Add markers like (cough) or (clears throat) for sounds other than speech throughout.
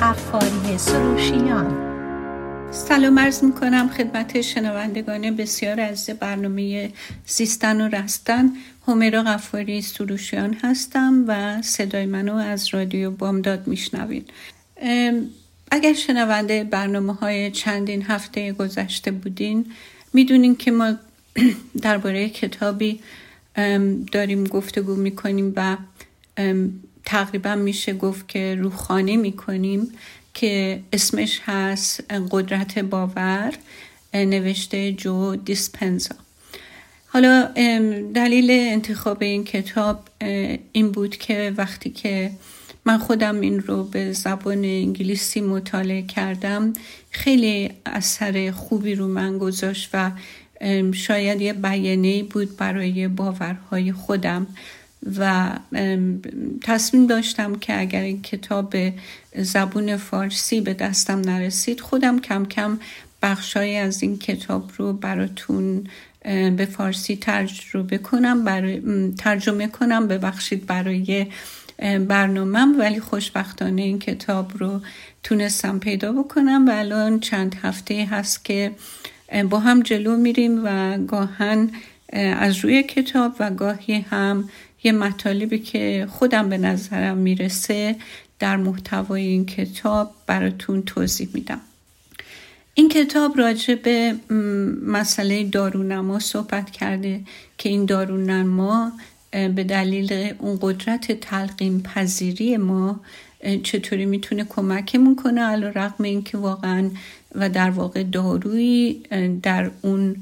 قفاری سروشیان. سلام عرض می کنم خدمت شنوندگان بسیار از برنامه زیستن و رستن. همیرا غفاری سروشیان هستم و صدای منو از رادیو بامداد میشنوید. اگر شنونده برنامه های چندین هفته گذشته بودین می‌دونین که ما (clears throat) درباره کتابی داریم گفتگو می‌کنیم و تقریبا میشه گفت که روخانه می‌کنیم که اسمش هست قدرت باور نوشته جو دیسپنزا. حالا دلیل انتخاب این کتاب این بود که وقتی که من خودم این رو به زبان انگلیسی مطالعه کردم خیلی اثر خوبی رو من گذاشت و شاید یه بیانیه بود برای باورهای خودم. و تصمیم داشتم که اگر این کتاب زبون فارسی به دستم نرسید خودم کم کم بخشای از این کتاب رو براتون به فارسی ترجمه کنم برای ترجمه کنم ببخشید برای برنامهم ولی خوشبختانه این کتاب رو تونستم پیدا بکنم و الان چند هفته هست که با هم جلو میریم و گاهن از روی کتاب و گاهی هم یه مطالبی که خودم به نظرم می‌رسه در محتوای این کتاب براتون توضیح میدم. این کتاب راجع به مسئله دارونما صحبت کرده که این دارونما به دلیل اون قدرت تلقیم پذیری ما چطوری می‌تونه کمکمون کنه علا رقم این که واقعا و در واقع دارویی در اون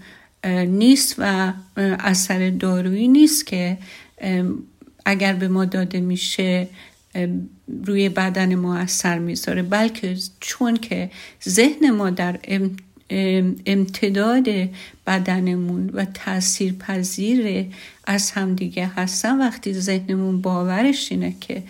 نیست و اثر دارویی نیست که اگر به ما داده میشه روی بدن ما اثر می‌ذاره. بلکه چون که ذهن ما در امتداد بدنمون و تاثیر پذیر از همدیگه هستن وقتی ذهنمون باورش اینه که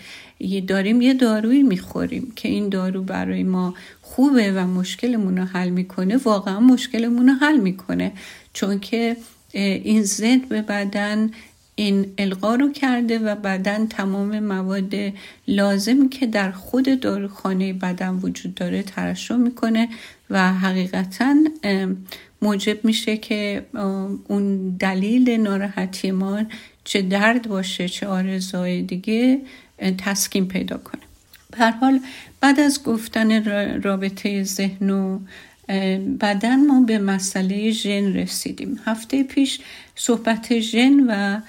داریم یه دارویی می‌خوریم که این دارو برای ما خوبه و مشکلمون رو حل می‌کنه واقعا مشکلمون رو حل می‌کنه. چون که این ذهن به بدن این القا رو کرده و بدن تمام مواد لازمی که در خود داروخانه بدن وجود داره ترشح می‌کنه و حقیقتا موجب میشه که اون دلیل ناراحتی ما چه درد باشه چه آرزوهای دیگه تسکین پیدا کنه. به حال بعد از گفتن رابطه ذهن و بدن ما به مسئله ژن رسیدیم. هفته پیش صحبت ژن و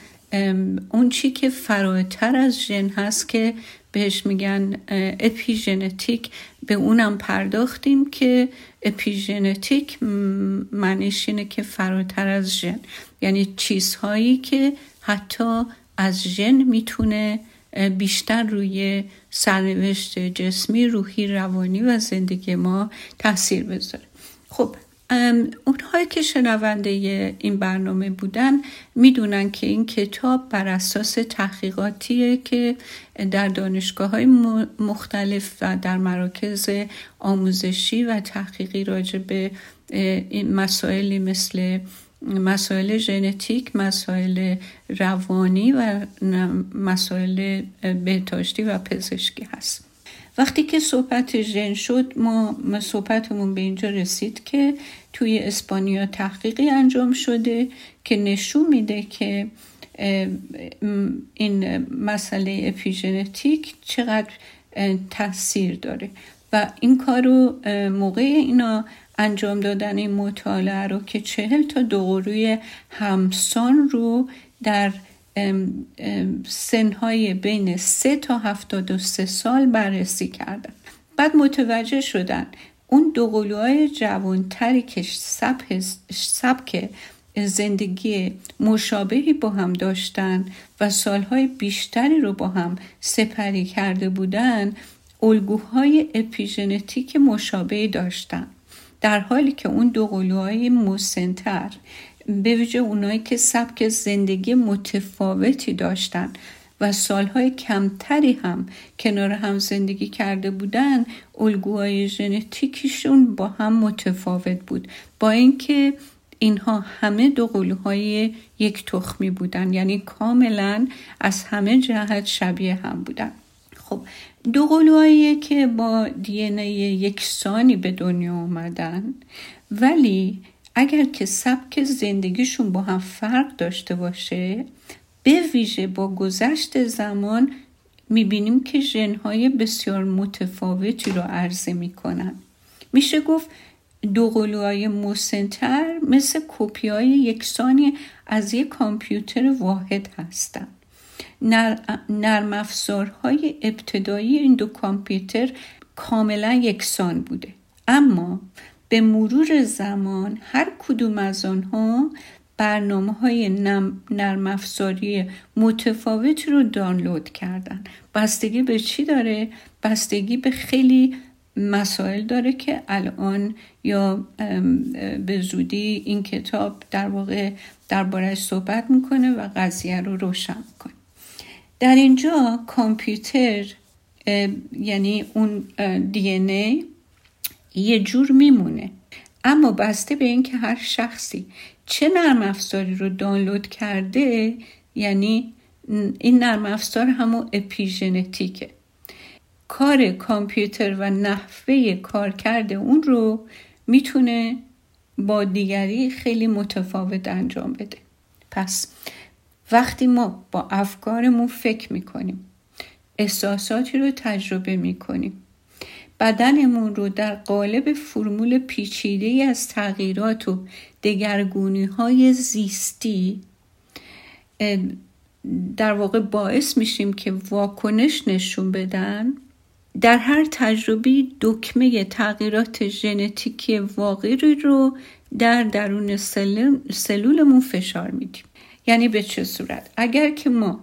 اون چی که فراتر از ژن هست که بهش میگن اپیژنتیک به اونم پرداختیم که اپیژنتیک معنیش اینه که فراتر از ژن. یعنی چیزهایی که حتی از ژن می‌تونه بیشتر روی سرنوشت جسمی روحی روانی و زندگی ما تاثیر بذاره. خب اونهایی که شنونده این برنامه بودن می‌دونن که این کتاب بر اساس تحقیقاتیه که در دانشگاه های مختلف و در مراکز آموزشی و تحقیقی راجع به مسائلی مثل مسائل ژنتیک مسائل روانی و مسائل بهداشتی و پزشکی هست. وقتی که صحبت ژن شد ما صحبتمون به اینجا رسید که توی اسپانیا تحقیقی انجام شده که نشون میده که این مسئله اپیژنتیک چقدر تاثیر داره و این کار رو موقع اینا انجام دادن این مطالعه رو که چهل تا دوقلوی همسان رو در سنهای بین سه تا هفتاد و سه سال بررسی کردن. بعد متوجه شدن اون دوقلوهای جوانتری که سبک زندگی مشابهی با هم داشتن و سالهای بیشتری رو با هم سپری کرده بودن الگوهای اپیژنتیک مشابهی داشتن. در حالی که اون دوقلوهای مسنتر به ویژه اونایی که سبک زندگی متفاوتی داشتن و سالهای کمتری هم کنار هم زندگی کرده بودن الگوهای ژنتیکیشون با هم متفاوت بود. با اینکه اینها همه دو قلوهای یک تخمی بودن یعنی کاملا از همه جهت شبیه هم بودن. خب دو قلوهایی که با دی یکسانی به دنیا آمدن ولی اگر که سبک زندگیشون با هم فرق داشته باشه به ویژه با گذشت زمان می‌بینیم که ژنهای بسیار متفاوتی رو عرضه می‌کنن میشه گفت دو قلوهای مسنتر مثل کپی های یکسانی از یک کامپیوتر واحد هستند. نرم افزارهای ابتدایی این دو کامپیوتر کاملا یکسان بوده اما به مرور زمان هر کدوم از آنها برنامه های نرم افزاری متفاوتی رو دانلود کردن بستگی به چی داره؟ بستگی به خیلی مسائل داره که الان یا به زودی این کتاب در واقع دربارهش صحبت می‌کنه و قضیه رو روشن می‌کنه در اینجا کامپیوتر یعنی اون دی یه جور میمونه. اما بسته به اینکه هر شخصی چه نرم افزاری رو دانلود کرده یعنی این نرم افزار همون اپیژنتیکه. کار کامپیوتر و نحوه کارکرد اون رو می‌تونه با دیگری خیلی متفاوت انجام بده. پس وقتی ما با افکارمون فکر می‌کنیم احساساتی رو تجربه می‌کنیم بدنمون رو در قالب فرمول پیچیده از تغییرات و دگرگونی های زیستی در واقع باعث میشیم که واکنش نشون بدن. در هر تجربه دکمه تغییرات ژنتیکی واقعی رو در درون سلولمون فشار میدیم. یعنی به چه صورت؟ اگر که ما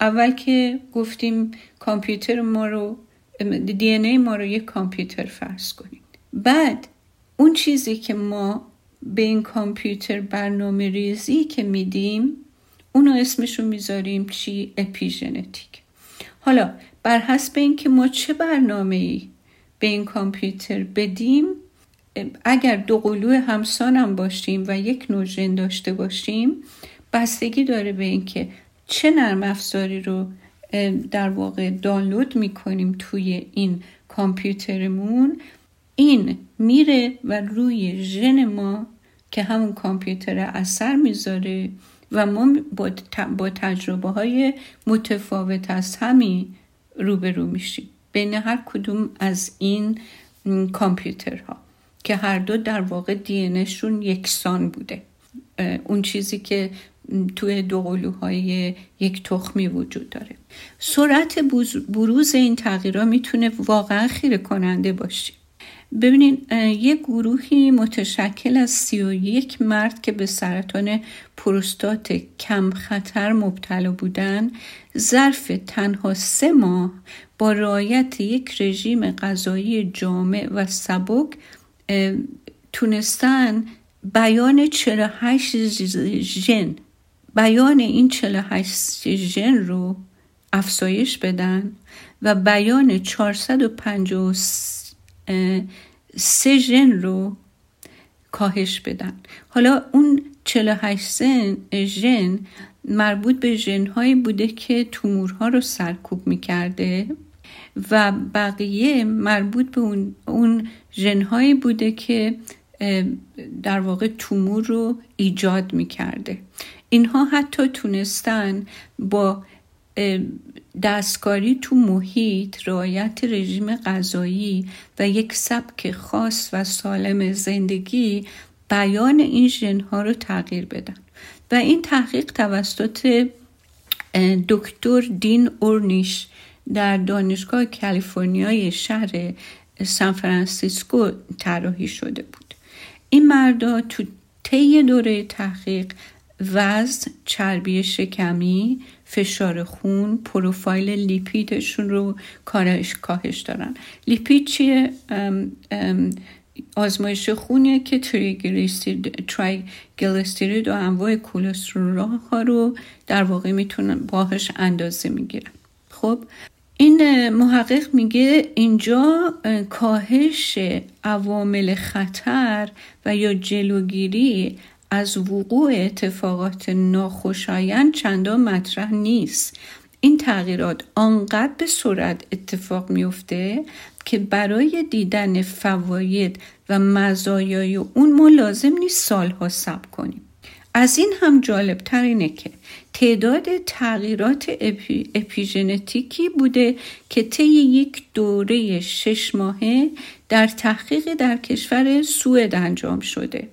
اول که گفتیم کامپیوتر ما رو دی ای ما رو یک کامپیوتر فرض کنیم بعد اون چیزی که ما به این کامپیوتر برنامه ریزی که میدیم اونو اسمشو می‌ذاریم چی؟ اپیژنتیک. حالا بر حسب اینکه ما چه برنامه ای به این کامپیوتر بدیم اگر دو قلو همسانم باشیم و یک نوع ژن داشته باشیم بستگی داره به اینکه چه نرم افزاری رو در واقع دانلود می‌کنیم توی این کامپیوترمون. این میره و روی ژن ما که همون کامپیوتر اثر می‌ذاره و ما با تجربه های متفاوت از همین روبرو میشیم. بین هر کدوم از این کامپیوترها که هر دو در واقع دینشون یکسان بوده. اون چیزی که توی دو قلوهای یک تخمی وجود داره. سرعت بروز این تغییرها می‌تونه واقعا خیره کننده باشه. ببینین یک گروهی متشکل از سی و یک مرد که به سرطان پروستات کم خطر مبتلا بودن ظرف تنها سه ماه با رعایت یک رژیم غذایی جامع و سبک تونستن بیان 48 ژن بیان این 48 ژن رو افزایش بدن و بیان 453 ژن رو کاهش بدن. حالا اون 48 ژن مربوط به ژنهایی بوده که تومورها رو سرکوب می‌کرده و بقیه مربوط به اون, اون ژنهایی بوده که در واقع تومور رو ایجاد می‌کرده. اینها حتی تونستن با دستکاری تو محیط رعایت رژیم غذایی و یک سبک خاص و سالم زندگی بیان این ژنها رو تغییر بدن. و این تحقیق توسط دکتر دین اورنیش در دانشگاه کالیفرنیای شهر سان فرانسیسکو طراحی شده بود. این مردا تو طی دوره تحقیق وزن چربی شکمی فشار خون پروفایل لیپیدشون رو کارش کاهش دارن. لیپید چیه؟ آزمایش خونیه که تریگلیسیرید و انواع کلسترول ها رو در واقع می‌تونن باهاش اندازه می‌گیرن خب این محقق میگه اینجا کاهش عوامل خطر و یا جلوگیری از وقوع اتفاقات ناخوشایند چندان مطرح نیست. این تغییرات آنقدر به سرعت اتفاق میفته که برای دیدن فواید و مزایای اون ما لازم نیست سالها صبر کنیم. از این هم جالب تر اینه که تعداد تغییرات اپی، اپیژنتیکی بوده که طی یک دوره شش ماهه در تحقیق در کشور سوئد انجام شده.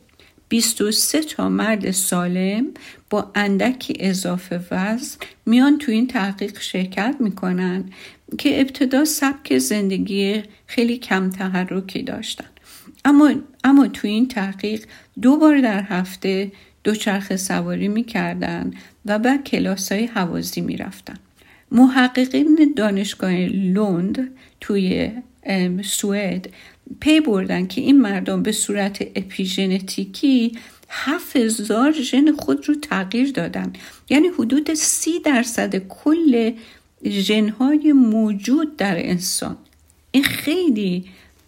23 تا مرد سالم با اندکی اضافه وزن میان تو این تحقیق شرکت می‌کنن که ابتدا سبک زندگی خیلی کم تحرکی داشتن. اما, اما تو این تحقیق دو بار در هفته دوچرخه سواری می‌کردن و بعد کلاس های حوازی می‌رفتن. محققین دانشگاه لوند توی سوئد پی بردن که این مردم به صورت اپیژنتیکی هفت هزار ژن خود رو تغییر دادن. یعنی حدود سی درصد کل ژنهای موجود در انسان. این خیلی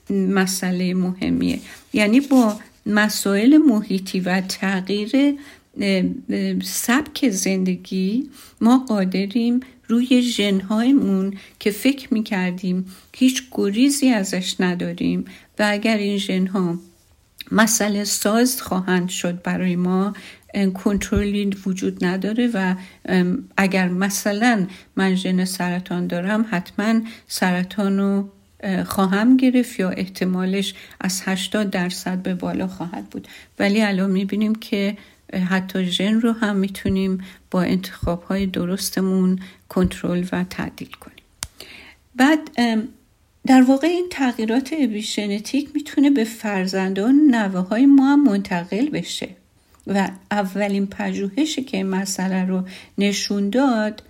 مسئله مهمیه. یعنی با مسائل محیطی و تغییر سبک زندگی ما قادریم روی ژنهایمون که فکر می‌کردیم هیچ گریزی ازش نداریم و اگر این ژنها مسئله ساز خواهند شد برای ما کنترلی وجود نداره و اگر مثلا من ژن سرطان دارم حتما سرطان رو خواهم گرفت یا احتمالش از 80 درصد به بالا خواهد بود. ولی الان می‌بینیم که حتی ژن رو هم می‌تونیم با انتخاب های درستمون کنترل و تعدیل کنیم. بعد در واقع این تغییرات ابیژنتیک می‌تونه به فرزندان نوه های ما هم منتقل بشه. و اولین پژوهشی که این مسئله رو نشون داد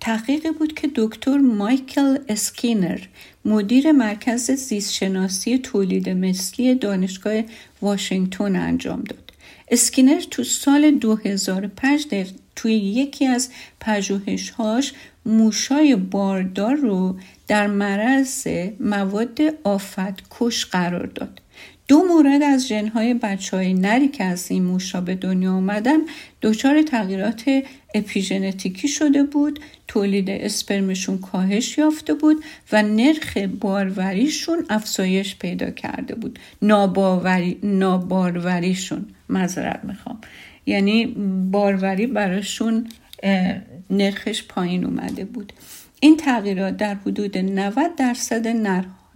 تحقیقی بود که دکتر مایکل اسکینر مدیر مرکز زیست‌شناسی تولید مثلی دانشگاه واشنگتن انجام داد. اسکینر تو سال 2005 توی یکی از پژوهش‌هاش موشای باردار رو در معرض مواد آفت کش قرار داد. دو مورد از ژن‌های بچه های نری که از این موشا به دنیا آمدن دچار تغییرات اپیژنتیکی شده بود تولید اسپرمشون کاهش یافته بود و نرخ باروریشون افزایش پیدا کرده بود. ناباوری، ناباروریشون مذارت می‌خوام. یعنی باروری براشون نرخش پایین اومده بود. این تغییرات در حدود 90 درصد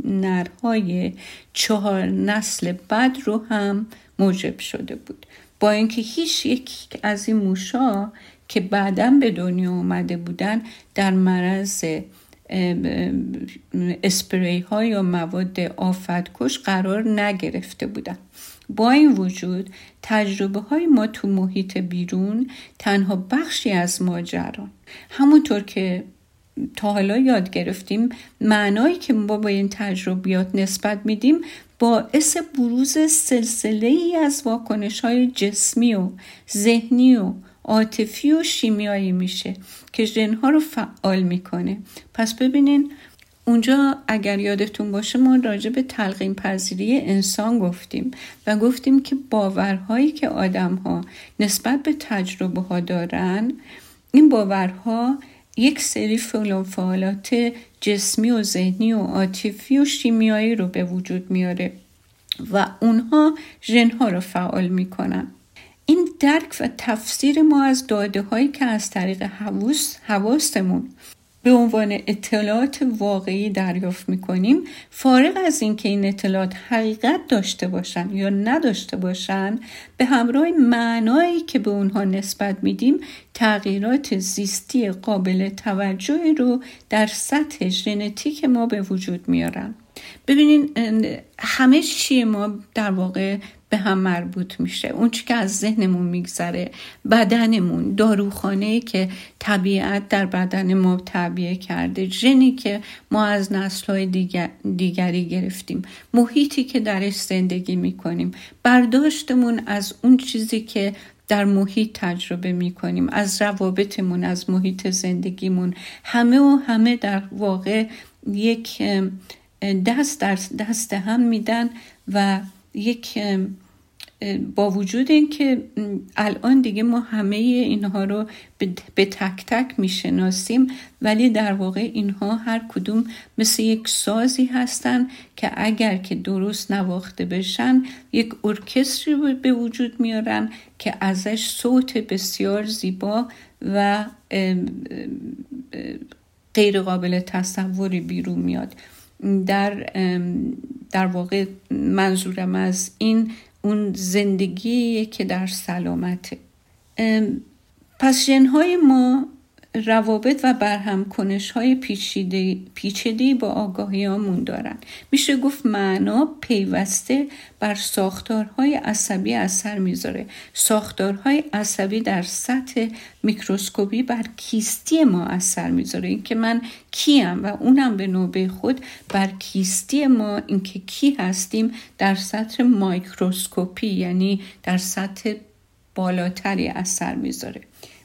نرهای چهار نسل بعد رو هم موجب شده بود. با اینکه هیچ یک از این موشا که بعدا به دنیا آمده بودن در مرض اسپری های یا مواد آفتکش قرار نگرفته بودن. با این وجود تجربه های ما تو محیط بیرون تنها بخشی از ماجران همونطور که تا حالا یاد گرفتیم معنایی که ما با این تجربیات نسبت میدیم باعث بروز سلسله ای از واکنش های جسمی و ذهنی و عاطفی و شیمیایی میشه که ژنها رو فعال می‌کنه. پس ببینین اونجا اگر یادتون باشه ما راجع به تلقین پذیری انسان گفتیم و گفتیم که باورهایی که آدم ها نسبت به تجربه ها دارن این باورها یک سری فعالات جسمی و ذهنی و عاطفی و شیمیایی رو به وجود میاره و اونها ژنها رو فعال می‌کنن. این درک و تفسیر ما از داده هایی که از طریق حواس حواستمون به عنوان اطلاعات واقعی دریافت می‌کنیم. فارغ از اینکه این اطلاعات حقیقت داشته باشن یا نداشته باشن به همراه معنایی که به اونها نسبت میدیم تغییرات زیستی قابل توجهی رو در سطح ژنتیک ما به وجود میارن. ببینین همه چی ما در واقع به هم مربوط میشه. اون چی که از ذهنمون میگذره بدنمون داروخانه که طبیعت در بدن ما تعبیه کرده ژنی که ما از نسلهای دیگر، دیگری گرفتیم محیطی که درش زندگی می‌کنیم. برداشتمون از اون چیزی که در محیط تجربه می کنیم از روابطمون از محیط زندگیمون. همه و همه در واقع یک دست در دست هم میدن و یک با وجود اینکه الان دیگه ما همه اینها رو به تک تک می‌شناسیم ولی در واقع اینها هر کدوم مثل یک سازی هستن که اگر که درست نواخته بشن یک ارکستری به وجود میارن که ازش صوت بسیار زیبا و غیر قابل تصوری بیرون میاد. در در واقع منظورم از این اون زندگی که در سلامته. پس جنهای ما روابط و برهم کنش های پیچیده با آگاهی همون دارن. میشه گفت معنا پیوسته بر ساختارهای عصبی اثر می‌ذاره. ساختارهای عصبی در سطح میکروسکوپی بر کیستی ما اثر می‌ذاره. اینکه من کیم و اونم به نوبه خود بر کیستی ما اینکه کی هستیم در سطح ماکروسکوپی یعنی در سطح بالاتری اثر می‌ذاره.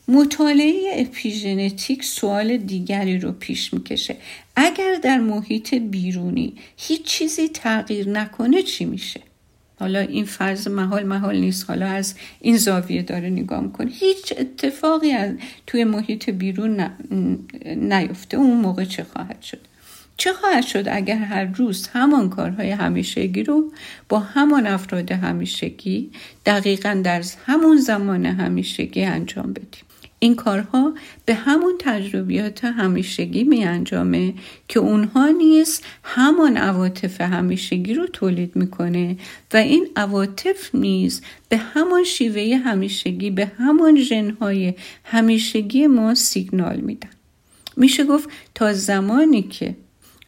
مطالعه اپیژنتیک سوال دیگری رو پیش می‌کشه. اگر در محیط بیرونی هیچ چیزی تغییر نکنه چی میشه؟ حالا این فرض محال محال نیست. حالا از این زاویه داره نگاه می‌کنه. هیچ اتفاقی از توی محیط بیرون نیفته. اون موقع چه خواهد شد؟ چه خواهد شد اگر هر روز همان کارهای همیشگی رو با همان افراد همیشگی دقیقا در همون زمان همیشگی انجام بدیم؟ این کارها به همون تجربیات همیشگی می انجامه که اونها نیز همان عواطف همیشگی رو تولید می‌کنه و این عواطف نیز به همان شیوه همیشگی به همان ژنهای همیشگی ما سیگنال میدن. میشه گفت تا زمانی که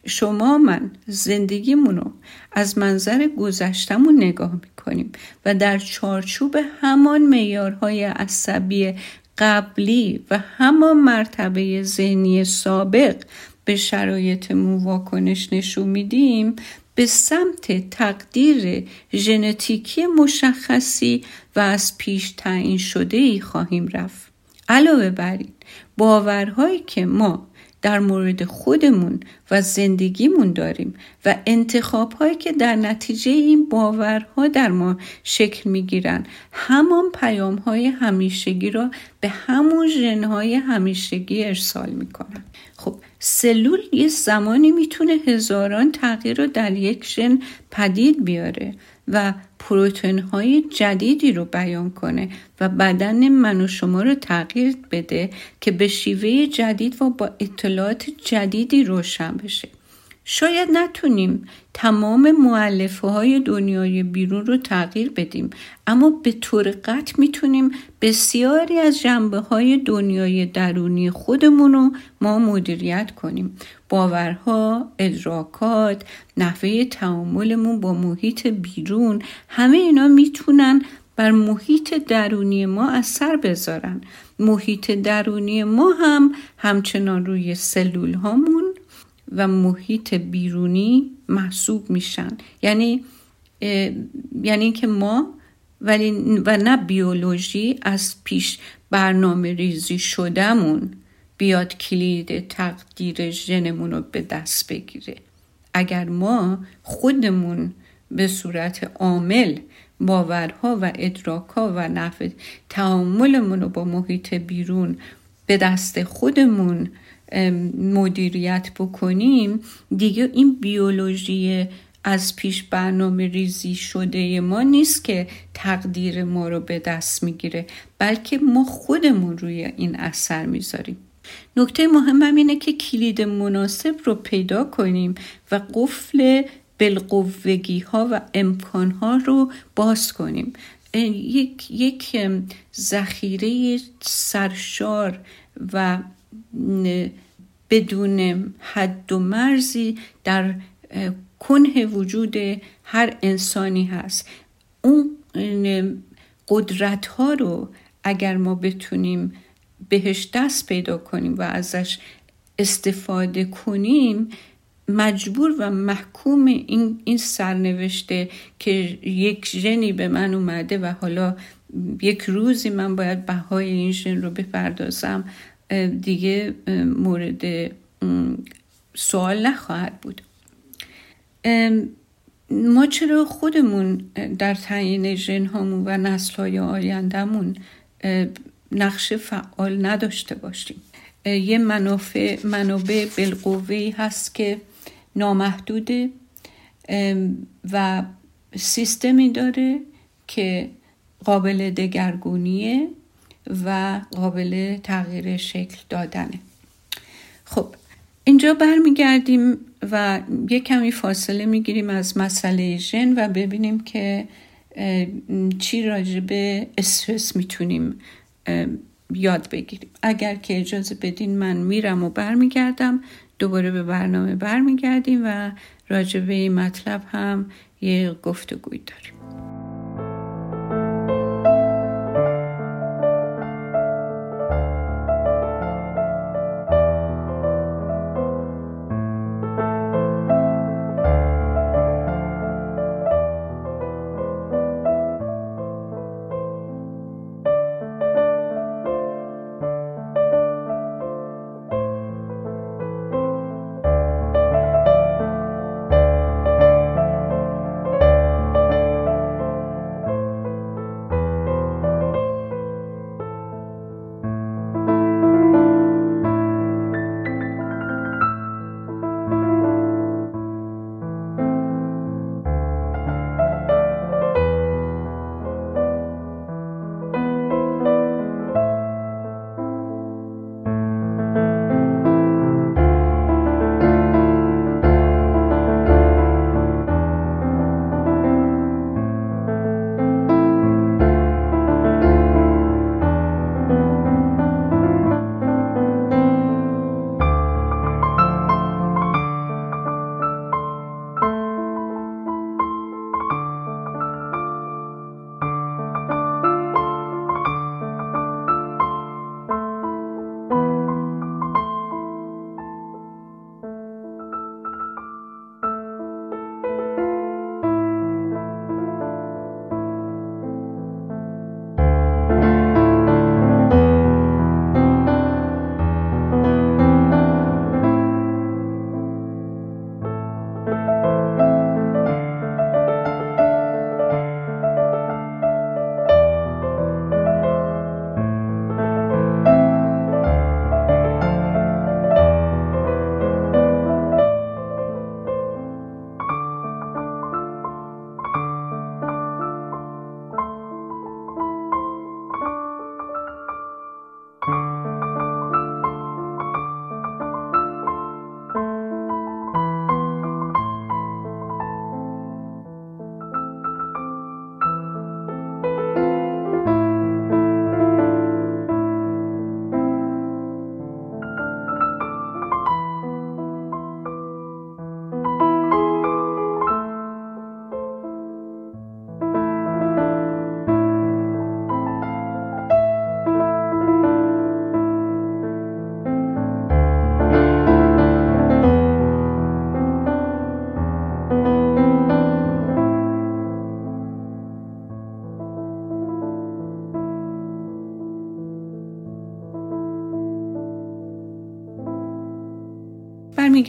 شما من زندگیمون رو از منظر گذشتمون نگاه می‌کنیم و در چارچوب همان میارهای عصبی قبلی و همان مرتبه ذهنی سابق به شرایطمون واکنش نشون میدیم به سمت تقدیر ژنتیکی مشخصی و از پیش تعیین شده ای خواهیم رفت. علاوه بر این باورهایی که ما در مورد خودمون و زندگیمون داریم و انتخاب هایی که در نتیجه این باورها در ما شکل می‌گیرن. همان پیام های همیشگی را به همون ژنهای همیشگی ارسال می‌کنن. خب سلول یه زمانی می‌تونه هزاران تغییر رو در یک ژن پدید بیاره و پروتئین های جدیدی رو بیان کنه و بدن من و شما رو تغییر بده که به شیوه جدید و با اطلاعات جدیدی روشن بشه. شاید نتونیم تمام معلفه های دنیای بیرون رو تغییر بدیم اما به طور قطع می‌تونیم بسیاری از جنبه های دنیای درونی خودمون رو ما مدیریت کنیم. باورها، ادراکات، نحوه تعاملمون با محیط بیرون همه اینا می‌تونن بر محیط درونی ما اثر بذارن. محیط درونی ما هم همچنان روی سلول هامون و محیط بیرونی محسوب میشن. یعنی یعنی که ما ولی و نه بیولوژی از پیش برنامه ریزی شدهمون. بیاد کلید تقدیر ژنمون رو به دست بگیره. اگر ما خودمون به صورت عامل باورها و ادراکها و نحو تعاملمون رو با محیط بیرون به دست خودمون مدیریت بکنیم دیگه این بیولوژی از پیش برنامه ریزی شده ما نیست که تقدیر ما رو به دست می‌گیره بلکه ما خودمون روی این اثر می‌ذاریم. نکته مهم اینه که کلید مناسب رو پیدا کنیم و قفل بلقوگی ها و امکان ها رو باز کنیم. یک, یک ذخیره سرشار و بدون حد و مرزی در کنه وجود هر انسانی هست. اون قدرت ها رو اگر ما بتونیم بهش دست پیدا کنیم و ازش استفاده کنیم مجبور و محکوم این, این سرنوشته که یک ژنی به من اومده و حالا یک روزی من باید بهای این ژن رو بپردازم دیگه مورد سوال نخواهد بود. ما چرا خودمون در تعیین ژن هامون و نسل های آیندهمون نقش فعال نداشته باشیم. یه منافع منابع بالقوه هست که نامحدوده و سیستمی داره که قابل دگرگونیه و قابل تغییر شکل دادنه. خب اینجا برمیگردیم و یه کمی فاصله می‌گیریم از مسئله ژن و ببینیم که چی راجع به استرس می‌تونیم یاد بگیریم. اگر که اجازه بدین من میرم و برمیگردم دوباره به برنامه برمیگردیم و راجع به این مطلب هم یه گفتگوی داریم.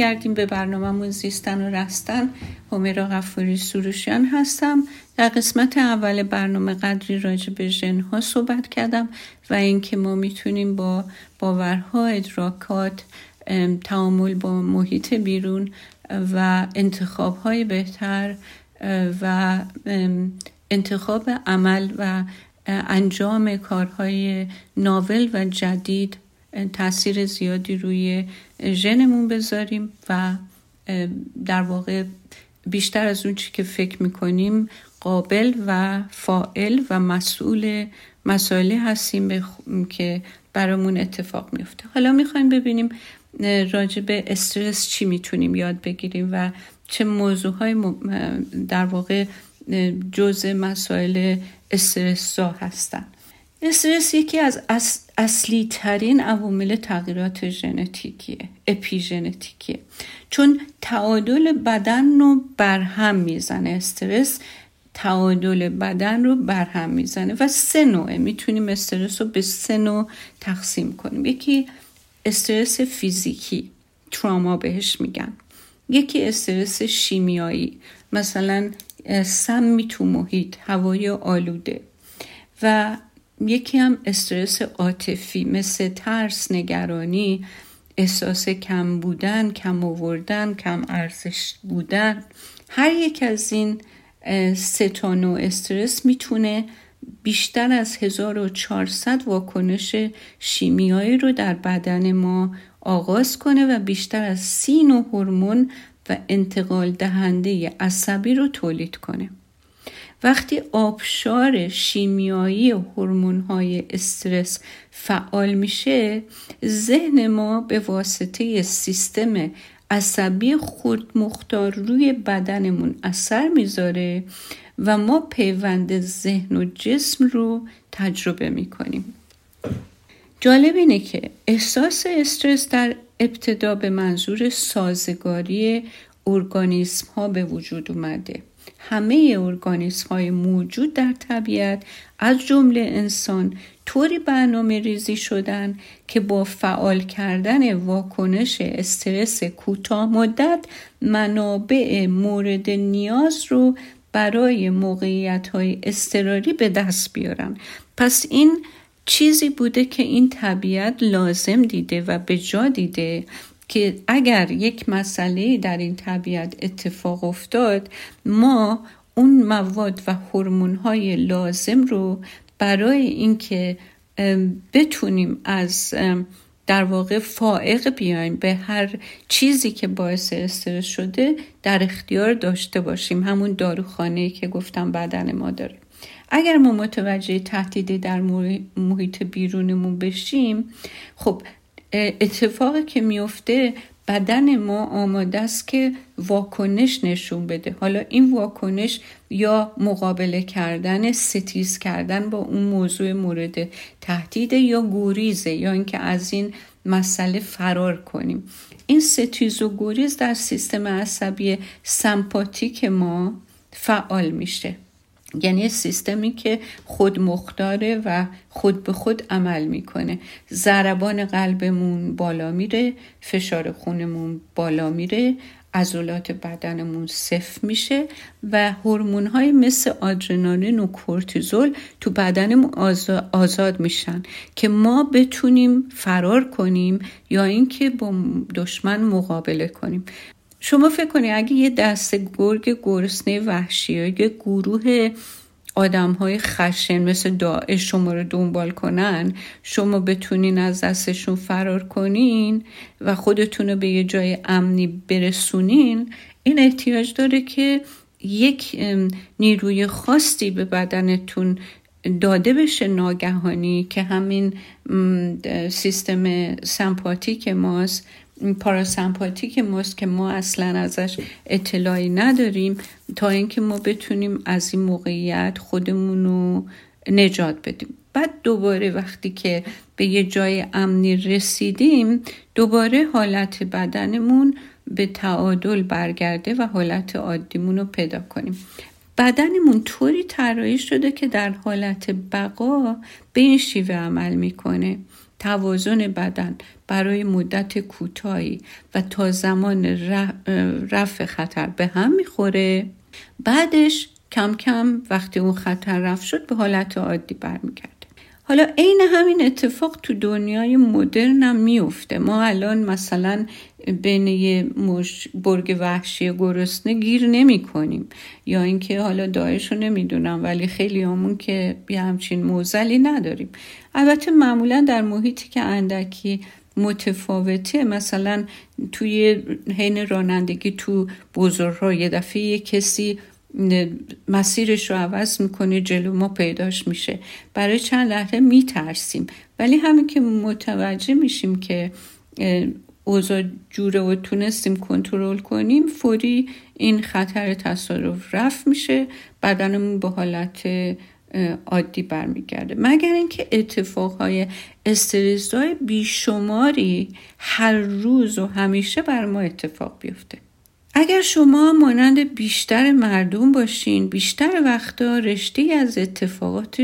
برمیگردیم به برنامهمون زیستن و رستن. همیرا غفوری سروشیان هستم. در قسمت اول برنامه قدری راجع به ژنها صحبت کردم و اینکه ما می‌تونیم با باورها ادراکات تعامل با محیط بیرون و انتخاب های بهتر و انتخاب عمل و انجام کارهای ناول و جدید تاثیر زیادی روی ژنمون بذاریم و در واقع بیشتر از اون چی که فکر می‌کنیم قابل و فائل و مسئول مسائلی هستیم که برامون اتفاق میفته حالا می‌خوایم ببینیم راجع به استرس چی می‌تونیم یاد بگیریم و چه موضوع های در واقع جزء مسائل استرس هستن. استرس یکی از اصلی ترین عوامل تغییرات ژنتیکیه اپیژنتیکیه. چون تعادل بدن رو برهم می‌زنه. استرس تعادل بدن رو برهم می‌زنه و سه نوعه. می‌تونیم استرس رو به سه نوع تقسیم کنیم. یکی استرس فیزیکی تراما بهش میگن. یکی استرس شیمیایی مثلا سمی تو محیط هوای آلوده. و یکی هم استرس عاطفی مثل ترس نگرانی احساس کم بودن کم آوردن کم ارزش بودن. هر یک از این ستان و استرس می‌تونه بیشتر از 1400 واکنش شیمیایی رو در بدن ما آغاز کنه و بیشتر از سی نوع هورمون و انتقال دهنده عصبی رو تولید کنه. وقتی آبشار شیمیایی های استرس فعال میشه ذهن ما به واسطه سیستم عصبی خودمختار روی بدنمون اثر می‌ذاره و ما پیوند ذهن و جسم رو تجربه می‌کنیم. جالب اینه که احساس استرس در ابتدا به منظور سازگاری ارگانیسم ها به وجود اومده. همه ارگانیسم های موجود در طبیعت از جمله انسان طوری برنامه ریزی شدن که با فعال کردن واکنش استرس کوتاه مدت منابع مورد نیاز رو برای موقعیت های استراری به دست بیارن. پس این چیزی بوده که این طبیعت لازم دیده و به جا دیده. که اگر یک مسئله در این طبیعت اتفاق افتاد ما اون مواد و هورمون های لازم رو برای اینکه بتونیم از در واقع فائق بیایم به هر چیزی که باعث استرس شده در اختیار داشته باشیم. همون داروخانه که گفتم بدن ما داره. اگر ما متوجه تهدیدی در محیط بیرونمون بشیم خب اتفاقی که میفته بدن ما آماده است که واکنش نشون بده. حالا این واکنش یا مقابله کردن ستیز کردن با اون موضوع مورد تهدید یا گوریزه یا اینکه از این مسئله فرار کنیم. این ستیز و گوریز در سیستم عصبی سمپاتیک ما فعال میشه. یعنی سیستمی که خود مختاره و خود به خود عمل می‌کنه. ضربان قلبمون بالا میره فشار خونمون بالا میره عضلات بدنمون صفر میشه و هورمون های مثل آدرنالین و کورتیزول تو بدنمون آزاد میشن که ما بتونیم فرار کنیم یا اینکه با دشمن مقابله کنیم. شما فکر کنید اگه یه دست گرگ گرسنه وحشی یا یه گروه آدم های خشن مثل داعش شما رو دنبال کنن شما بتونین از دستشون فرار کنین و خودتون رو به یه جای امنی برسونین این احتیاج داره که یک نیروی خاصی به بدنتون داده بشه ناگهانی که همین سیستم سمپاتیک ماست. پاراسمپاتیک ماست که ما اصلا ازش اطلاعی نداریم تا اینکه ما بتونیم از این موقعیت خودمون رو نجات بدیم. بعد دوباره وقتی که به یه جای امنی رسیدیم دوباره حالت بدنمون به تعادل برگرده و حالت عادیمون رو پیدا کنیم. بدنمون طوری طراحی شده که در حالت بقا به این شیوه عمل می‌کنه. توازن بدن برای مدت کوتاهی و تا زمان رفع خطر به هم می‌خوره. بعدش کم کم وقتی اون خطر رفت شد به حالت عادی برمیگرده حالا عین همین اتفاق تو دنیای مدرن هم میفته ما الان مثلا بین یه مش برگ وحشی گرسنه گیر نمی کنیم یا اینکه حالا داعش رو نمی‌دونم ولی خیلی همون که یه همچین موزلی نداریم. البته معمولا در محیطی که اندکی متفاوته مثلا توی حین رانندگی تو بزرگراه یه دفعه یه کسی مسیرش رو عوض می‌کنه جلو ما پیداش میشه. برای چند لحظه میترسیم. ولی همین که متوجه میشیم که اوضاع جوره و تونستیم کنترل کنیم فوری این خطر تصادف رفت میشه. بدنمون به حالت عادی برمیگرده. مگر اینکه اتفاقهای استرسای بیشماری هر روز و همیشه بر ما اتفاق بیفته. اگر شما مانند بیشتر مردم باشین بیشتر وقتا رشته از اتفاقات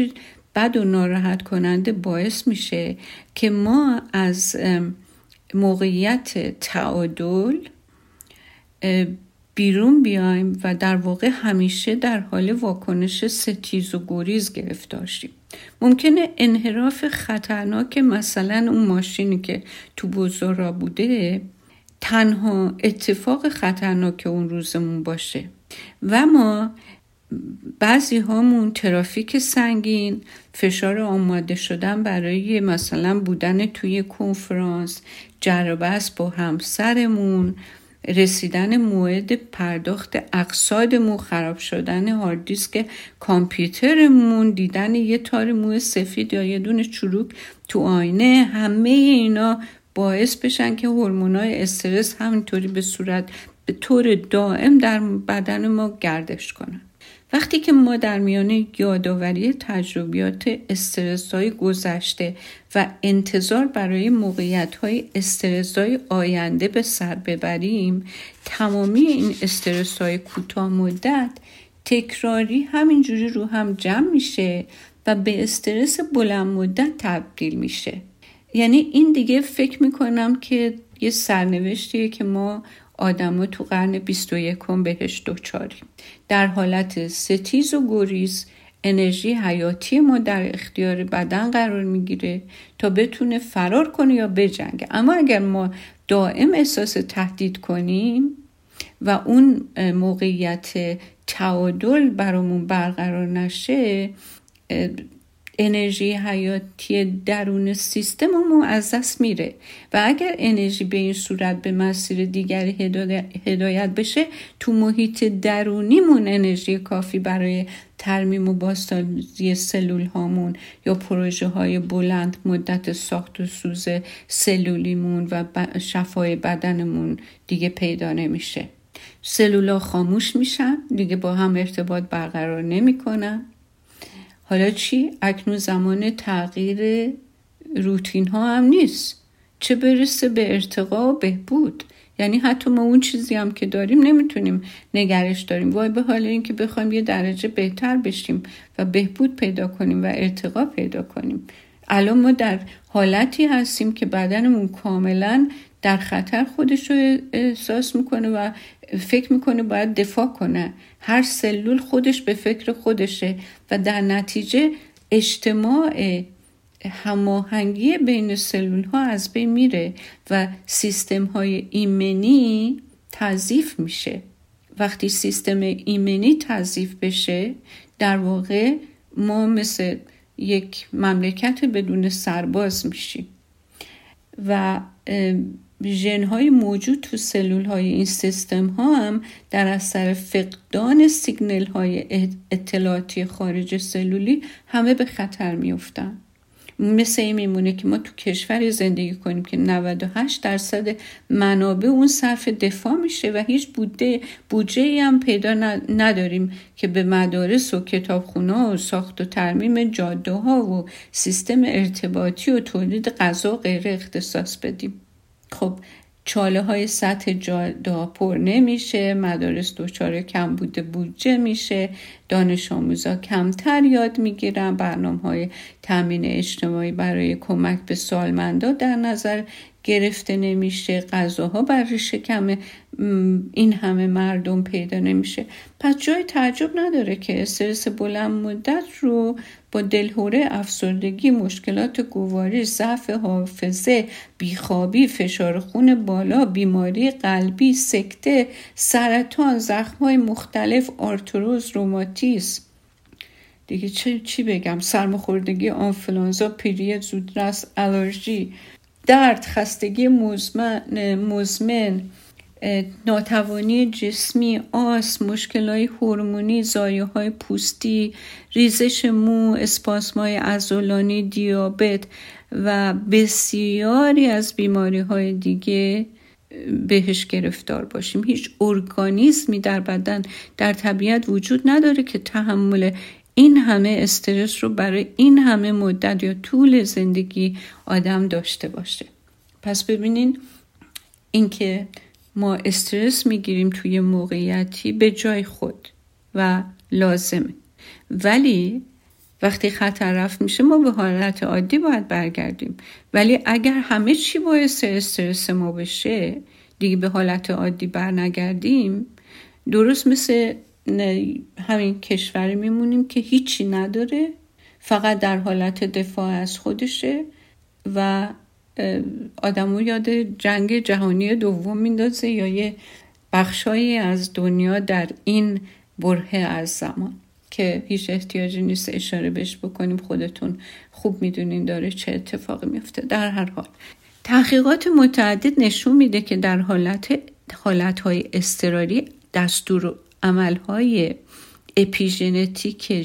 بد و ناراحت کننده باعث میشه که ما از موقعیت تعادل بیرون بیایم و در واقع همیشه در حال واکنش ستیز و گریز گرفتار شیم. ممکنه انحراف خطرناک مثلا اون ماشینی که تو بزرگا بوده تنها اتفاق خطرناک اون روزمون باشه. و ما بعضی هامون ترافیک سنگین فشار آماده شدن برای مثلا بودن توی کنفرانس جربست با همسرمون رسیدن موعد پرداخت اقصادمون خراب شدن هارد دیسک کامپیوترمون دیدن یه تار موی سفید یا یه دونه چروک تو آینه همه اینا باعث بشن که هورمونای استرس همینطوری به صورت به طور دائم در بدن ما گردش کنن. وقتی که ما در میانه یادآوری تجربیات استرس های گذشته و انتظار برای موقعیت های آینده به سر ببریم تمامی این استرس های کوتاه مدت تکراری همینجوری رو هم جمع میشه و به استرس بلند مدت تبدیل میشه. یعنی این دیگه فکر می‌کنم که یه سرنوشتیه که ما آدما تو قرن 21 بهش دوچاریم در حالت ستیز و گریز انرژی حیاتی ما در اختیار بدن قرار می‌گیره تا بتونه فرار کنه یا بجنگه. اما اگر ما دائم احساس تهدید کنیم و اون موقعیت تعادل برامون برقرار نشه انرژی حیاتی درون سیستممون از دست میره و اگر انرژی به این صورت به مسیر دیگری هدایت بشه تو محیط درونیمون انرژی کافی برای ترمیم و بازسازی سلول هامون یا پروژه های بلند مدت ساخت و سوز سلولیمون و شفای بدنمون دیگه پیدا نمیشه. سلولا خاموش میشن دیگه با هم ارتباط برقرار نمی‌کنن. حالا چی؟ اکنون زمان تغییر روتین ها هم نیست. چه برسه به ارتقا و بهبود؟ یعنی حتی ما اون چیزی هم که داریم نمی‌تونیم نگرش داریم. وای به حال اینکه بخوایم یه درجه بهتر بشیم و بهبود پیدا کنیم و ارتقا پیدا کنیم. الان ما در حالتی هستیم که بدنمون کاملا در خطر خودش رو احساس می‌کنه و فکر می‌کنه باید دفاع کنه. هر سلول خودش به فکر خودشه و در نتیجه اجتماع هماهنگی بین سلول ها از بین میره و سیستم های ایمنی تضیف میشه. وقتی سیستم ایمنی تضیف بشه در واقع ما مثل یک مملکت بدون سرباز میشیم. و ژن های موجود تو سلول های این سیستم ها هم در اثر فقدان سیگنل های اطلاعاتی خارج سلولی همه به خطر میفتن مثل این میمونه که ما تو کشوری زندگی کنیم که 98 درصد منابع اون صرف دفاع میشه و هیچ بوده بودجه هم پیدا نداریم که به مدارس و کتابخونه و ساخت و ترمیم جاده ها و سیستم ارتباطی و تولید غذا و غیره اختصاص بدیم. خب چاله های سطح جادا پر نمیشه مدارس دچار کم بوده بودجه میشه دانش آموزا کمتر یاد می‌گیرن برنامه های تامین اجتماعی برای کمک به سالمندا در نظر گرفته نمیشه غذاها بر شکم این همه مردم پیدا نمیشه. پس جای تعجب نداره که استرس بلند مدت رو با دلهوره افسردگی مشکلات گواری ضعف حافظه بیخوابی فشار خون بالا بیماری قلبی سکته سرطان زخمهای مختلف آرتروز روماتیسم. دیگه چی, چی بگم؟ سرماخوردگی آنفلانزا پیریت زودرس آلرژی درد خستگی مزمن, مزمن. ناتوانی جسمی آس مشکلهای هورمونی زایه های پوستی ریزش مو اسپاسمای ازولانی دیابت و بسیاری از بیماری های دیگه بهش گرفتار باشیم. هیچ ارگانیزمی در بدن در طبیعت وجود نداره که تحمل این همه استرس رو برای این همه مدت یا طول زندگی آدم داشته باشه. پس ببینین اینکه ما استرس می‌گیریم توی موقعیتی به جای خود و لازمه. ولی وقتی خطر رفت میشه ما به حالت عادی باید برگردیم. ولی اگر همه چی باعث استرس ما بشه دیگه به حالت عادی برنگردیم درست مثل همین کشوری میمونیم که هیچی نداره فقط در حالت دفاع از خودشه و آدمو یاد جنگ جهانی دوم میندازه یا یه بخشایی از دنیا در این بره از زمان که هیچ احتیاجی نیست اشاره بهش بکنیم. خودتون خوب می‌دونین داره چه اتفاقی میفته در هر حال تحقیقات متعدد نشون میده که در حالت حالتهای استراری دستور عملهای اپیژنتیک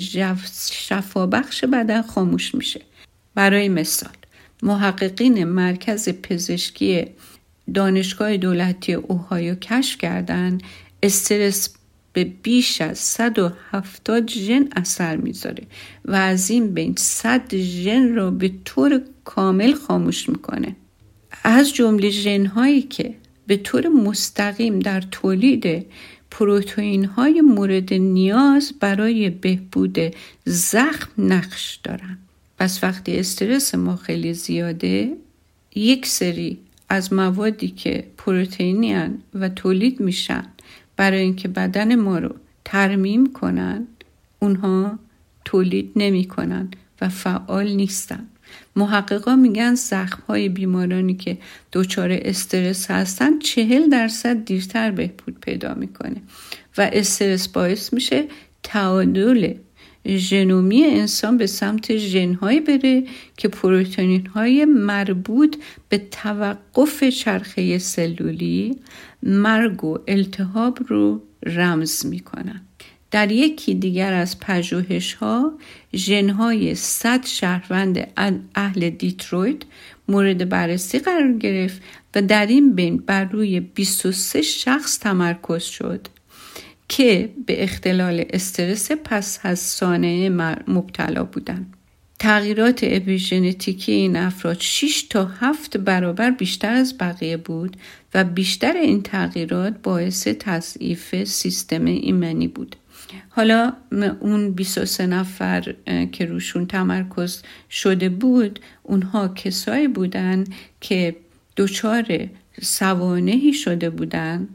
شفابخش بدن خاموش میشه. برای مثال محققین مرکز پزشکی دانشگاه دولتی اوهایو کشف کردند. استرس به بیش از 170 ژن اثر می‌ذاره و از این بین 100 ژن را به طور کامل خاموش می‌کنه. از جمله ژن هایی که به طور مستقیم در تولید پروتئین های مورد نیاز برای بهبود زخم نقش دارن پس وقتی استرس ما خیلی زیاده یک سری از موادی که پروتئینی و تولید میشن برای اینکه بدن ما رو ترمیم کنن اونها تولید نمی‌کنن و فعال نیستن. محققا میگن زخم های بیمارانی که دچار استرس هستن چهل درصد دیرتر بهبود پیدا می‌کنه و استرس باعث میشه تعادل ژنومی انسان به سمت ژنهایی بره که پروتئین های مربوط به توقف چرخه سلولی مرگ و التهاب رو رمز می‌کنن. در یکی دیگر از پژوهش ها ژنهای صد شهروند اهل دیترویت مورد بررسی قرار گرفت و در این بین بر روی 23 شخص تمرکز شد. که به اختلال استرس پس از سانه مبتلا بودند. تغییرات اپیژنتیکی این افراد 6 تا 7 برابر بیشتر از بقیه بود و بیشتر این تغییرات باعث تضعیف سیستم ایمنی بود. حالا اون 23 نفر که روشون تمرکز شده بود اونها کسایی بودن که دچار سوانهی شده بودن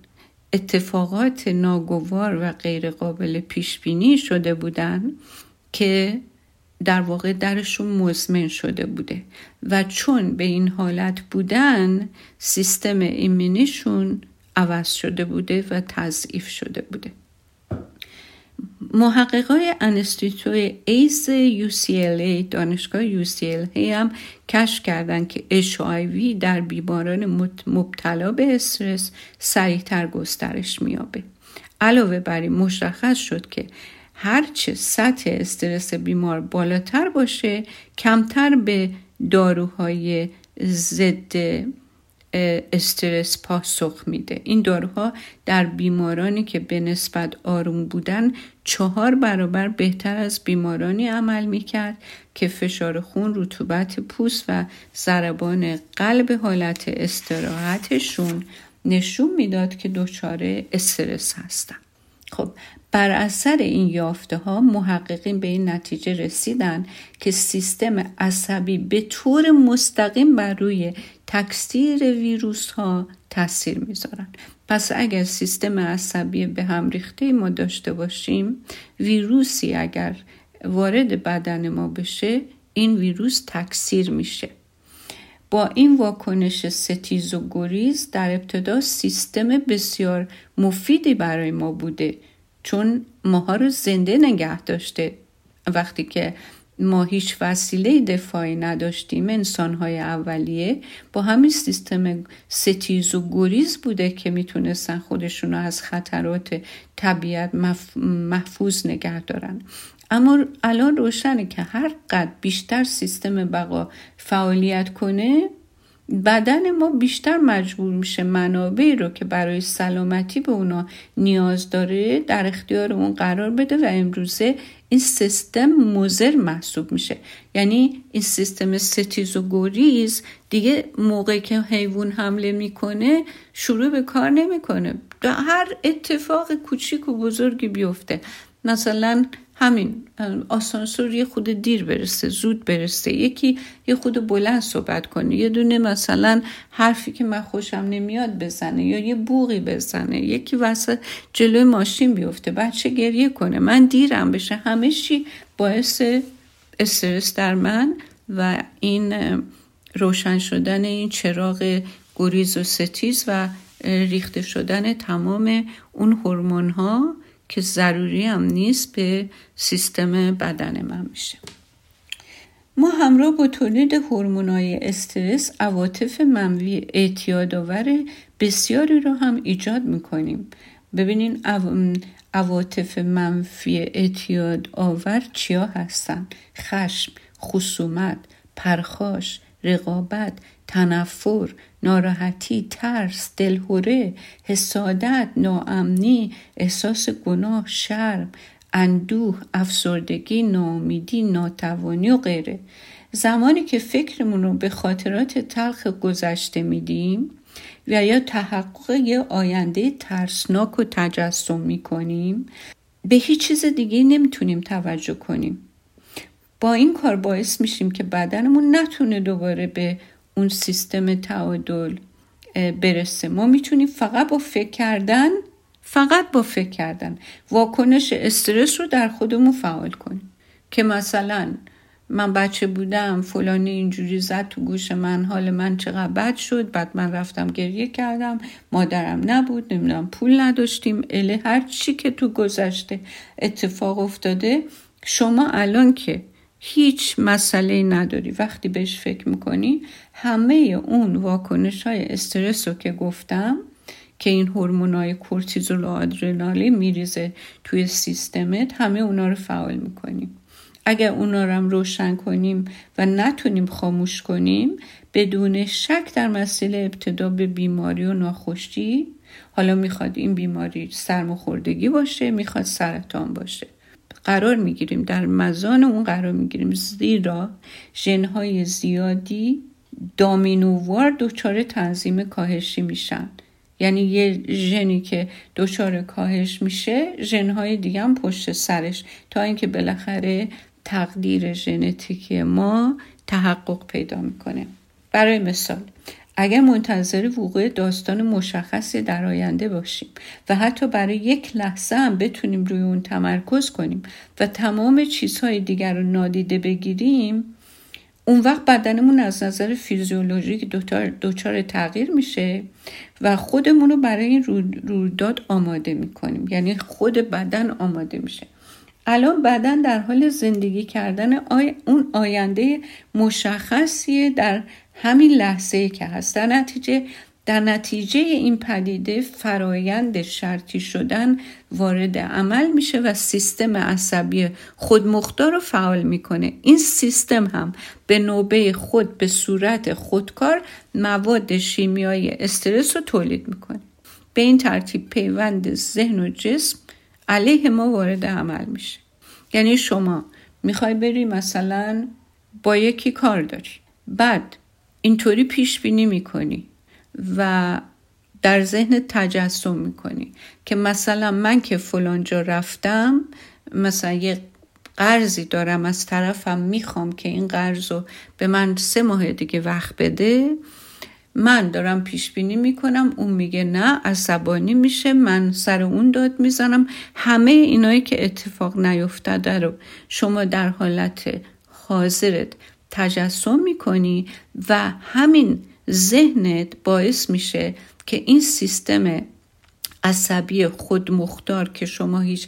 اتفاقات ناگوار و غیرقابل پیش بینی شده بودن که در واقع درشون مزمن شده بوده و چون به این حالت بودن سیستم ایمنیشون عوض شده بوده و تضعیف شده بوده. محققای انستیتوی ایز UCLA دانشگاه UCLA هم کشف کردند که HIV در بیماران مبتلا به استرس سریعتر گسترش میابه علاوه بر این مشخص شد که هرچه سطح استرس بیمار بالاتر باشه کمتر به داروهای ضد استرس پاسخ میده. این داروها در بیمارانی که به نسبت آروم بودن چهار برابر بهتر از بیمارانی عمل می‌کرد که فشار خون رطوبت پوست و ضربان قلب حالت استراحتشون نشون می‌داد که دچار استرس هستن. خب بر اثر این یافته ها محققین به این نتیجه رسیدن که سیستم عصبی به طور مستقیم بر روی تکثیر ویروس ها تاثیر می‌ذارن. پس اگر سیستم عصبی به هم ریخته ما داشته باشیم ویروسی اگر وارد بدن ما بشه این ویروس تکثیر میشه. با این واکنش ستیز و گریز در ابتدا سیستم بسیار مفیدی برای ما بوده چون ماها رو زنده نگه داشته. وقتی که ما هیچ وسیله دفاعی نداشتیم. انسانهای اولیه. با همین سیستم ستیز و گریز بوده که می‌تونستن خودشون رو از خطرات طبیعت محفوظ نگه دارن. اما الان روشنه که هر قد بیشتر سیستم بقا فعالیت کنه بدن ما بیشتر مجبور میشه منابعی رو که برای سلامتی به اونا نیاز داره در اختیار اون قرار بده و امروزه این سیستم مزر محسوب میشه. یعنی این سیستم ستیز و گریز دیگه موقعی که حیوان حمله می‌کنه شروع به کار نمی‌کنه. هر اتفاق کوچیک و بزرگی بیفته. مثلا همین آسانسور یه خود دیر برسه زود برسه. یکی یه خود بلند صحبت کنه. یه دونه مثلا حرفی که من خوشم نمیاد بزنه یا یه بوغی بزنه. یکی وسط جلوی ماشین بیفته بچه گریه کنه. من دیرم بشه. همه چی باعث استرس در من و این روشن شدن این چراغ گریز و ستیز و ریخته شدن تمام اون هورمون ها که ضروری هم نیست به سیستم بدن من میشه. ما همراه با تولید هورمونای استرس عواطف منوی اعتیادآور بسیاری رو هم ایجاد می‌کنیم. ببینین عواطف منفی اعتیاد آور چیا هستن؟ خشم خصومت پرخاش رقابت تنفر ناراحتی ترس دلهوره حسادت ناامنی احساس گناه شرم اندوه افسردگی ناامیدی ناتوانی و غیره. زمانی که فکرمون رو به خاطرات تلخ گذشته میدیم و یا تحقق یه آینده ترسناک و تجسم می‌کنیم به هیچ چیز دیگه نمی‌تونیم توجه کنیم. با این کار باعث میشیم که بدنمون نتونه دوباره به اون سیستم تعادل برسه. ما می‌تونیم فقط با فکر کردن فقط با فکر کردن واکنش استرس رو در خودمون فعال کنیم. که مثلا من بچه بودم فلانی اینجوری زد تو گوش من حال من چقدر بد شد بعد من رفتم گریه کردم مادرم نبود نمی‌دونم پول نداشتیم اله هر چی که تو گذشته اتفاق افتاده. شما الان که هیچ مسئله نداری وقتی بهش فکر می‌کنی همه اون واکنش های استرس رو که گفتم که این های کورتیزول و آدرنالین میریزه توی سیستمت همه اونا رو فعال می‌کنیم. اگر اونا رو هم روشن کنیم و نتونیم خاموش کنیم بدون شک در مسئله ابتدا به بیماری و ناخوشی حالا می‌خواد این بیماری سرماخوردگی باشه می‌خواد سرطان باشه. قرار می‌گیریم در مزان اون قرار می‌گیریم. زیرا ژنهای زیادی دامینووار دچار تنظیم کاهشی میشن. یعنی یه ژنی که دچار کاهش میشه ژنهای دیگه هم پشت سرش. تا اینکه بالاخره تقدیر ژنتیکی ما تحقق پیدا می‌کنه. برای مثال اگر منتظر وقوع داستان مشخصی در آینده باشیم و حتی برای یک لحظه هم بتونیم روی اون تمرکز کنیم و تمام چیزهای دیگر رو نادیده بگیریم اون وقت بدنمون از نظر فیزیولوژیک دچار تغییر میشه و خودمون رو برای این رویداد آماده می‌کنیم. یعنی خود بدن آماده میشه. الان بدن در حال زندگی کردن اون آینده مشخصیه در همین لحظه که هست. در نتیجه در نتیجه این پدیده فرایند شرطی شدن وارد عمل میشه و سیستم عصبی خودمختار رو فعال می‌کنه. این سیستم هم به نوبه خود به صورت خودکار مواد شیمیایی استرس رو تولید می‌کنه. به این ترتیب پیوند ذهن و جسم علیه ما وارد عمل میشه. یعنی شما می‌خوای بری مثلا با یکی کار داری. بعد اینطوری پیش بینی می‌کنی. و در ذهن تجسم می‌کنی که مثلا من که فلانجا رفتم مثلا یه قرضی دارم از طرفم می‌خوام که این قرض رو به من سه ماه دیگه وقت بده. من دارم پیش بینی می‌کنم اون میگه نه عصبانی میشه من سر اون داد می‌زنم. همه اینایی که اتفاق نیفتاده رو شما در حالت حاضرت تجسم می‌کنی و همین ذهنت باعث میشه که این سیستم عصبی خودمختار که شما هیچ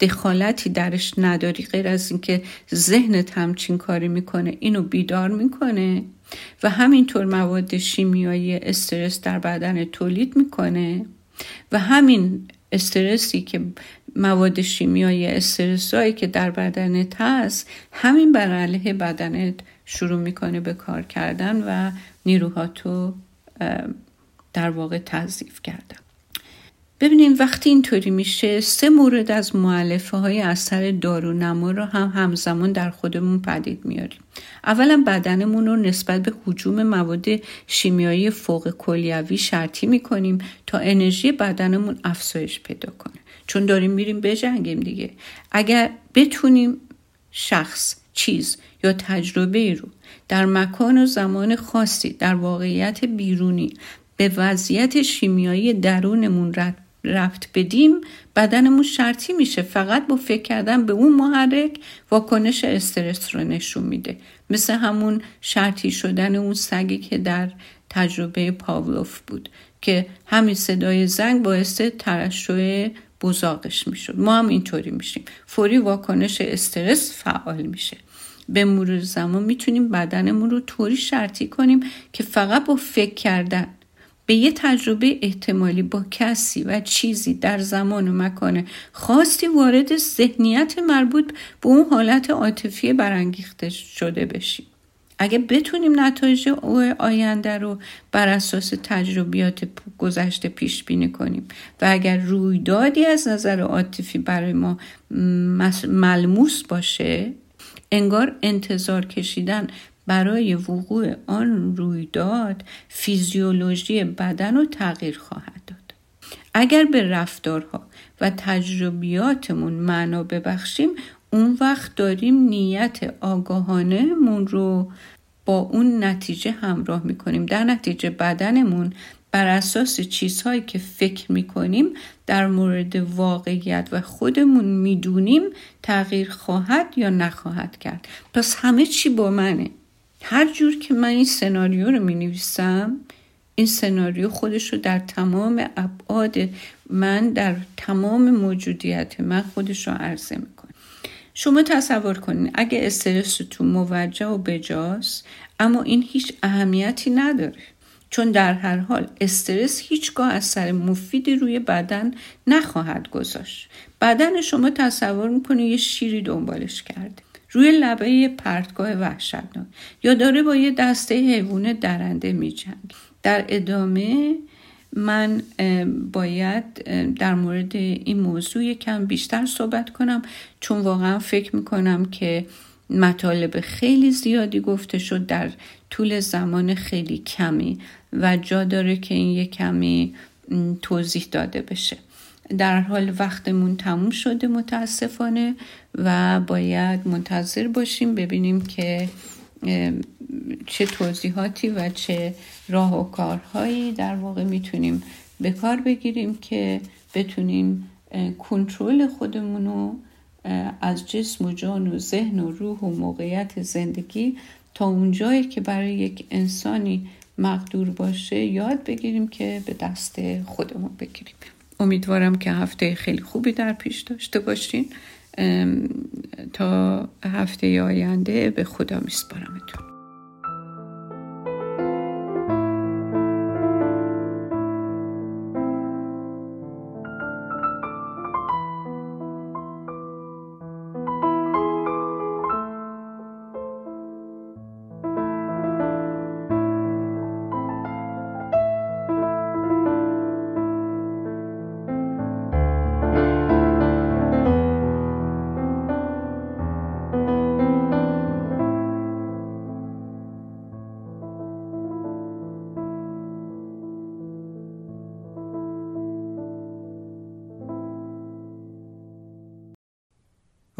دخالتی درش نداری غیر از اینکه ذهنت همچین کاری می‌کنه اینو بیدار می‌کنه و همینطور مواد شیمیایی استرس در بدن تولید می‌کنه و همین استرسی که مواد شیمیایی استرسایی که در بدنت هست همین بر علیه بدنت شروع می‌کنه به کار کردن و نیروهاتو در واقع تضیف کردن. ببینیم وقتی اینطوری میشه سه مورد از معلفه های اثر دارو نما رو هم همزمان در خودمون پدید میاریم. اولا بدنمون رو نسبت به حجوم مواد شیمیایی فوق کلیوی شرطی می‌کنیم تا انرژی بدنمون افزایش پیدا کنه. چون داریم میریم بجنگیم دیگه. اگر بتونیم شخص چیز یا تجربه ای رو در مکان و زمان خاصی در واقعیت بیرونی به وضعیت شیمیایی درونمون رفت بدیم بدنمون شرطی میشه. فقط با فکر کردن به اون محرک واکنش استرس رو نشون میده. مثل همون شرطی شدن اون سگی که در تجربه پاولوف بود که همین صدای زنگ باعث ترشح بزاقش می‌شد. ما هم اینطوری میشیم. فوری واکنش استرس فعال میشه. به مرور زمان می‌تونیم بدنمون رو طوری شرطی کنیم که فقط با فکر کردن به یه تجربه احتمالی با کسی و چیزی در زمان و مکان خاصی وارد ذهنیت مربوط به اون حالت عاطفی برانگیخته شده بشیم. اگه بتونیم نتایج آینده رو بر اساس تجربیات گذشته پیش بینی کنیم و اگر رویدادی از نظر عاطفی برای ما ملموس باشه انگار انتظار کشیدن برای وقوع آن رویداد فیزیولوژی بدن رو تغییر خواهد داد. اگر به رفتارها و تجربیاتمون معنا ببخشیم اون وقت داریم نیت آگاهانه مون رو با اون نتیجه همراه می‌کنیم. در نتیجه بدنمون بر اساس چیزهایی که فکر می‌کنیم در مورد واقعیت و خودمون می‌دونیم تغییر خواهد یا نخواهد کرد. پس همه چی با منه. هر جور که من این سناریو رو می نویسم این سناریو خودش رو در تمام ابعاد من در تمام موجودیت من خودش رو عرضه می‌کنه. شما تصور کنید اگه استرستون موجه و بجاست اما این هیچ اهمیتی نداره. چون در هر حال استرس هیچگاه اثر مفیدی روی بدن نخواهد گذاشت. بدن شما تصور می‌کنه یه شیری دنبالش کرده. روی لبه پرتگاه وحشتناک. یا داره با یه دسته حیوان درنده میجنگ در ادامه من باید در مورد این موضوع یکم بیشتر صحبت کنم. چون واقعا فکر می‌کنم که مطالب خیلی زیادی گفته شد در طول زمان خیلی کمی. و جا داره که این یک کمی توضیح داده بشه. در حال وقتمون تموم شده متاسفانه و باید منتظر باشیم ببینیم که چه توضیحاتی و چه راه و کارهایی در واقع می‌تونیم به کار بگیریم که بتونیم کنترل خودمون رو از جسم و جان و ذهن و روح و موقعیت زندگی تا اونجایی که برای یک انسانی مقدور باشه یاد بگیریم که به دست خودمون بگیریم. امیدوارم که هفته خیلی خوبی در پیش داشته باشین. تا هفته آینده به خدا میسپارمتون.